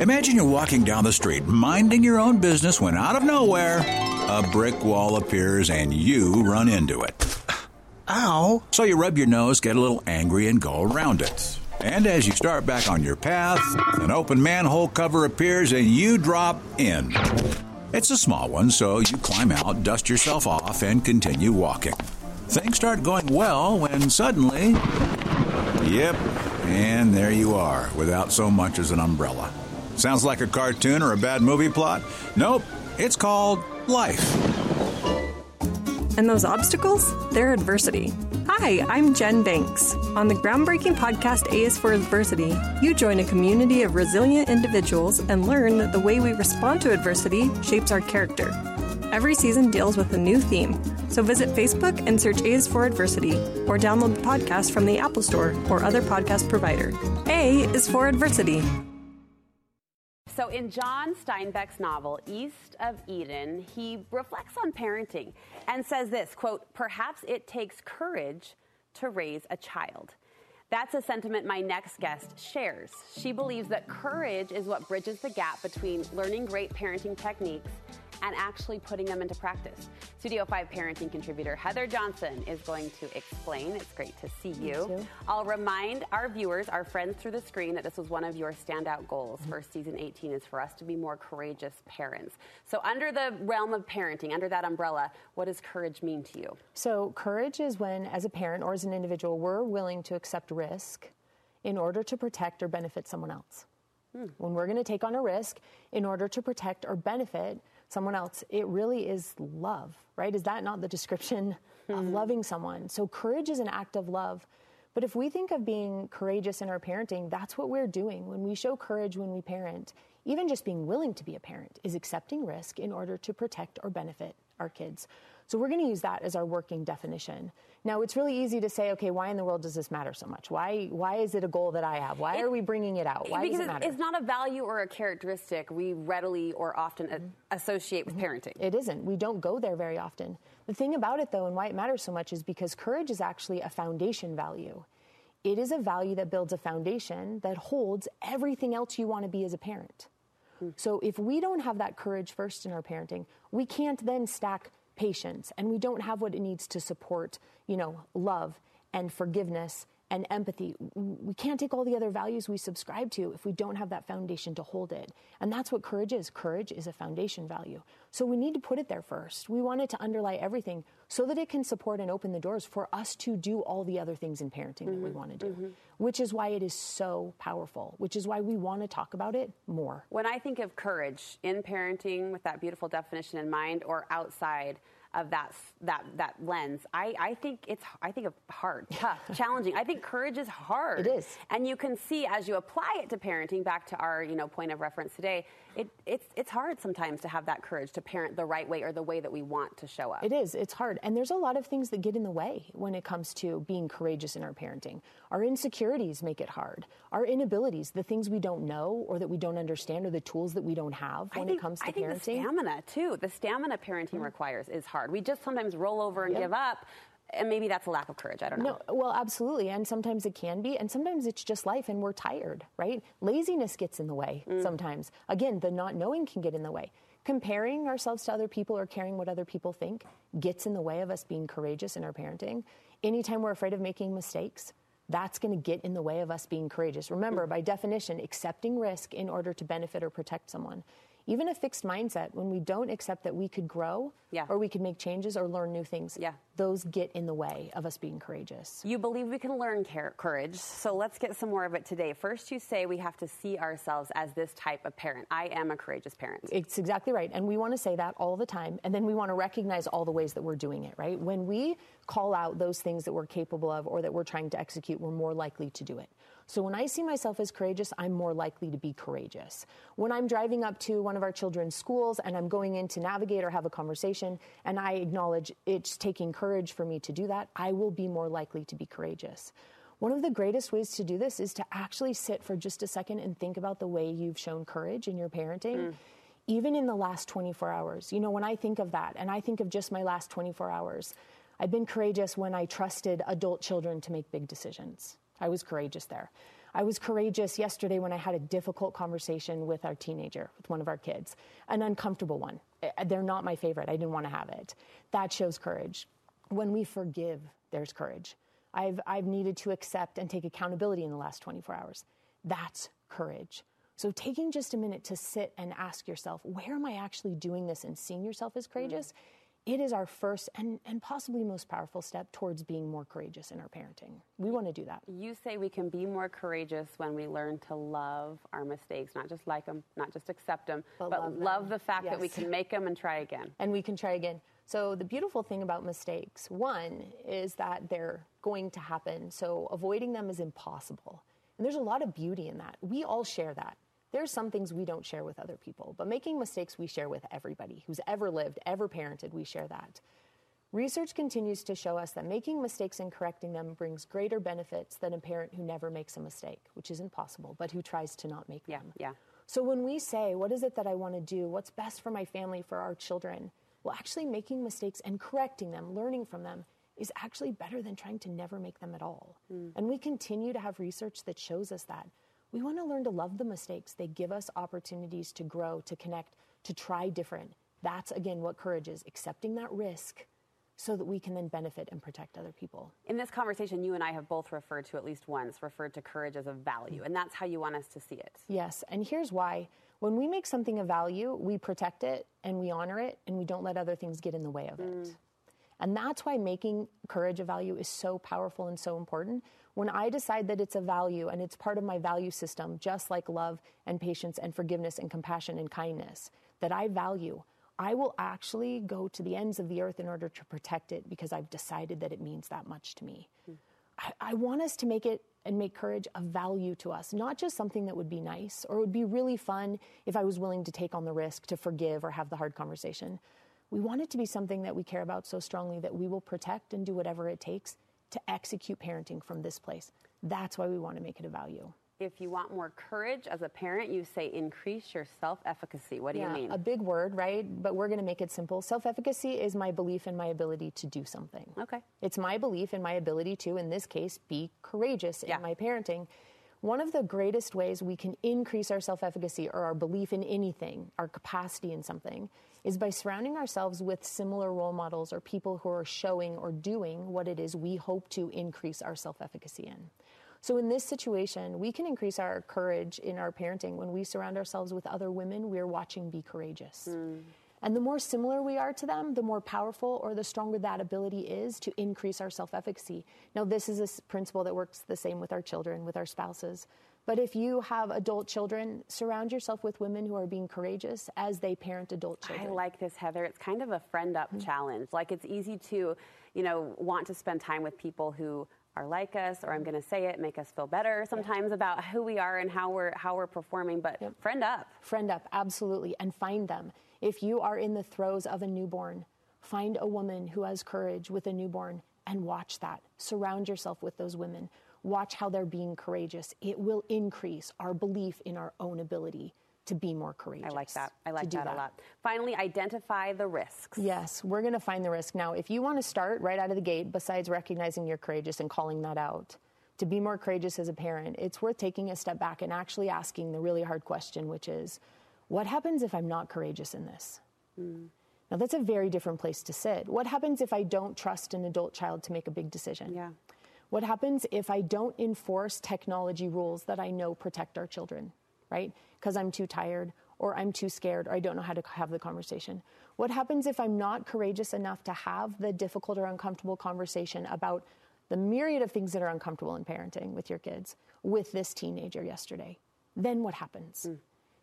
Imagine you're walking down the street, minding your own business, when out of nowhere, a brick wall appears and you run into it. Ow. So you rub your nose, get a little angry, and go around it. And as you start back on your path, an open manhole cover appears and you drop in. It's a small one, so you climb out, dust yourself off, and continue walking. Things start going well when suddenly. Yep, and there you are, without so much as an umbrella. Sounds like a cartoon or a bad movie plot? Nope, it's called life. And those obstacles? They're adversity. Hi, I'm Jen Banks. On the groundbreaking podcast A is for Adversity, you join a community of resilient individuals and learn that the way we respond to adversity shapes our character. Every season deals with a new theme, so visit Facebook and search A is for Adversity, or download the podcast from the Apple Store or other podcast provider. A is for Adversity. So, in John Steinbeck's novel, East of Eden, he reflects on parenting and says this quote, perhaps it takes courage to raise a child. That's a sentiment my next guest shares. She believes that courage is what bridges the gap between learning great parenting techniques and actually putting them into practice. Studio 5 parenting contributor Heather Johnson is going to explain. It's great to see you. I'll remind our viewers, our friends through the screen, that this was one of your standout goals mm-hmm. for season 18 is for us to be more courageous parents. So, under the realm of parenting, under that umbrella, what does courage mean to you? So, courage is when, as a parent or as an individual, we're willing to accept risk in order to protect or benefit someone else. Hmm. When we're going to take on a risk in order to protect or benefit someone else, it really is love, right? Is that not the description mm-hmm. of loving someone? So courage is an act of love. But if we think of being courageous in our parenting, that's what we're doing. When we show courage when we parent, even just being willing to be a parent is accepting risk in order to protect or benefit our kids. So we're going to use that as our working definition. Now, it's really easy to say, okay, why in the world does this matter so much? Why, why is it a goal that I have? Why it, are we bringing it out? Why does it matter? It's not a value or a characteristic we readily or often mm-hmm. associate with mm-hmm. parenting. It isn't. We don't go there very often. The thing about it, though, and why it matters so much is because courage is actually a foundation value. It is a value that builds a foundation that holds everything else you want to be as a parent. Hmm. So if we don't have that courage first in our parenting, we can't then stack patience and we don't have what it needs to support, you know, love and forgiveness and empathy. We can't take all the other values we subscribe to if we don't have that foundation to hold it. And that's what courage is. Courage is a foundation value. So we need to put it there first. We want it to underlie everything so that it can support and open the doors for us to do all the other things in parenting mm-hmm. that we mm-hmm. want to do, mm-hmm. which is why it is so powerful, which is why we want to talk about it more. When I think of courage in parenting with that beautiful definition in mind or outside, of that that that lens, I, I think it's I think of hard, tough, challenging. I think courage is hard. It is, and you can see as you apply it to parenting. Back to our you know point of reference today, it, it's it's hard sometimes to have that courage to parent the right way or the way that we want to show up. It is. It's hard, and there's a lot of things that get in the way when it comes to being courageous in our parenting. Our insecurities make it hard. Our inabilities, the things we don't know or that we don't understand, or the tools that we don't have when think, it comes to I parenting. Think the stamina too. The stamina parenting mm-hmm. requires is hard. We just sometimes roll over and yep. give up and maybe that's a lack of courage. I don't know. No, well, absolutely. And sometimes it can be, and sometimes it's just life and we're tired, right? Laziness gets in the way mm. sometimes. Again, the not knowing can get in the way. Comparing ourselves to other people or caring what other people think gets in the way of us being courageous in our parenting. Anytime we're afraid of making mistakes, that's going to get in the way of us being courageous. Remember, mm. by definition, accepting risk in order to benefit or protect someone even a fixed mindset when we don't accept that we could grow yeah. or we could make changes or learn new things yeah. Those get in the way of us being courageous. You believe we can learn courage. So let's get some more of it today. First you say we have to see ourselves as this type of parent. I am a courageous parent. It's exactly right. And we want to say that all the time. And then we want to recognize all the ways that we're doing it right? When we call out those things that we're capable of or that we're trying to execute we're more likely to do it. So when I see myself as courageous, I'm more likely to be courageous. When I'm driving up to one of our children's schools and I'm going in to navigate or have a conversation and I acknowledge it's taking courage for me to do that, I will be more likely to be courageous. One of the greatest ways to do this is to actually sit for just a second and think about the way you've shown courage in your parenting. Mm. Even in the last 24 hours. You know, when I think of that and I think of just my last 24 hours, I've been courageous when I trusted adult children to make big decisions. I was courageous there. I was courageous yesterday when I had a difficult conversation with our teenager, with one of our kids, an uncomfortable one. Eh, they're not my favorite. I didn't want to have it. That shows courage. When we forgive, there's courage. I've, I've needed to accept and take accountability in the last 24 hours. That's courage. So, taking just a minute to sit and ask yourself, where am I actually doing this and seeing yourself as courageous? Mm it is our first and, and possibly most powerful step towards being more courageous in our parenting. We want to do that. You say we can be more courageous when we learn to love our mistakes, not just like them, not just accept them, but, but love, love, the fact yes. that we can make them and try again. And we can try again. So, the beautiful thing about mistakes, one, is that they're going to happen. So, avoiding them is impossible. And there's a lot of beauty in that. We all share that. There's some things we don't share with other people, but making mistakes we share with everybody who's ever lived, ever parented, we share that. Research continues to show us that making mistakes and correcting them brings greater benefits than a parent who never makes a mistake, which is impossible, but who tries to not make yeah, them. Yeah. So when we say, what is it that I want to do? What's best for my family, for our children? Well, actually making mistakes and correcting them, learning from them, is actually better than trying to never make them at all. Mm. And we continue to have research that shows us that. We want to learn to love the mistakes. They give us opportunities to grow, to connect, to try different. That's again what courage is accepting that risk so that we can then benefit and protect other people. In this conversation, you and I have both referred to at least once, referred to courage as a value, and that's how you want us to see it. Yes, and here's why. When we make something a value, we protect it and we honor it, and we don't let other things get in the way of it. Mm. And that's why making courage a value is so powerful and so important. When I decide that it's a value and it's part of my value system, just like love and patience and forgiveness and compassion and kindness, that I value, I will actually go to the ends of the earth in order to protect it because I've decided that it means that much to me. Mm. I, I want us to make it and make courage a value to us, not just something that would be nice or would be really fun if I was willing to take on the risk to forgive or have the hard conversation, we want it to be something that we care about so strongly that we will protect and do whatever it takes to execute parenting from this place. That's why we want to make it a value. If you want more courage as a parent, you say increase your self efficacy. What do yeah, you mean? A big word, right? But we're going to make it simple. Self efficacy is my belief in my ability to do something. Okay. It's my belief in my ability to, in this case, be courageous yeah. in my parenting. One of the greatest ways we can increase our self efficacy or our belief in anything, our capacity in something, is by surrounding ourselves with similar role models or people who are showing or doing what it is we hope to increase our self efficacy in. So, in this situation, we can increase our courage in our parenting when we surround ourselves with other women we're watching be courageous. Mm. And the more similar we are to them, the more powerful or the stronger that ability is to increase our self efficacy. Now, this is a principle that works the same with our children, with our spouses. But if you have adult children, surround yourself with women who are being courageous as they parent adult children. I like this, Heather. It's kind of a friend up mm-hmm. challenge. Like it's easy to, you know, want to spend time with people who are like us or I'm going to say it make us feel better sometimes yeah. about who we are and how we're how we're performing but yep. friend up friend up absolutely and find them if you are in the throes of a newborn find a woman who has courage with a newborn and watch that surround yourself with those women watch how they're being courageous. It will increase our belief in our own ability to be more courageous. I like that. I like that, that, a lot. Finally, identify the risks. Yes, we're going to find the risk. Now, if you want to start right out of the gate, besides recognizing you're courageous and calling that out, to be more courageous as a parent, it's worth taking a step back and actually asking the really hard question, which is, what happens if I'm not courageous in this? Mm. Now, that's a very different place to sit. What happens if I don't trust an adult child to make a big decision? Yeah. What happens if I don't enforce technology rules that I know protect our children, right? Because I'm too tired or I'm too scared or I don't know how to have the conversation? What happens if I'm not courageous enough to have the difficult or uncomfortable conversation about the myriad of things that are uncomfortable in parenting with your kids with this teenager yesterday? Then what happens? Mm.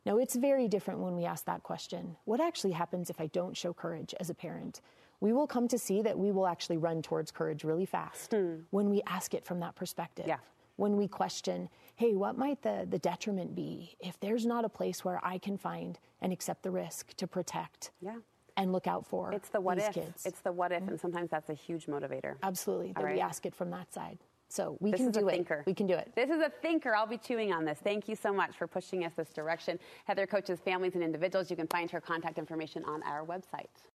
Now, it's very different when we ask that question. What actually happens if I don't show courage as a parent? we will come to see that we will actually run towards courage really fast hmm. when we ask it from that perspective. Yeah. When we question, hey, what might the, the detriment be if there's not a place where I can find and accept the risk to protect yeah. and look out for it's the what these if. kids? It's the what if, mm-hmm. and sometimes that's a huge motivator. Absolutely, that right. we ask it from that side. So we this can do it. Thinker. We can do it. This is a thinker. I'll be chewing on this. Thank you so much for pushing us this direction. Heather coaches families and individuals. You can find her contact information on our website.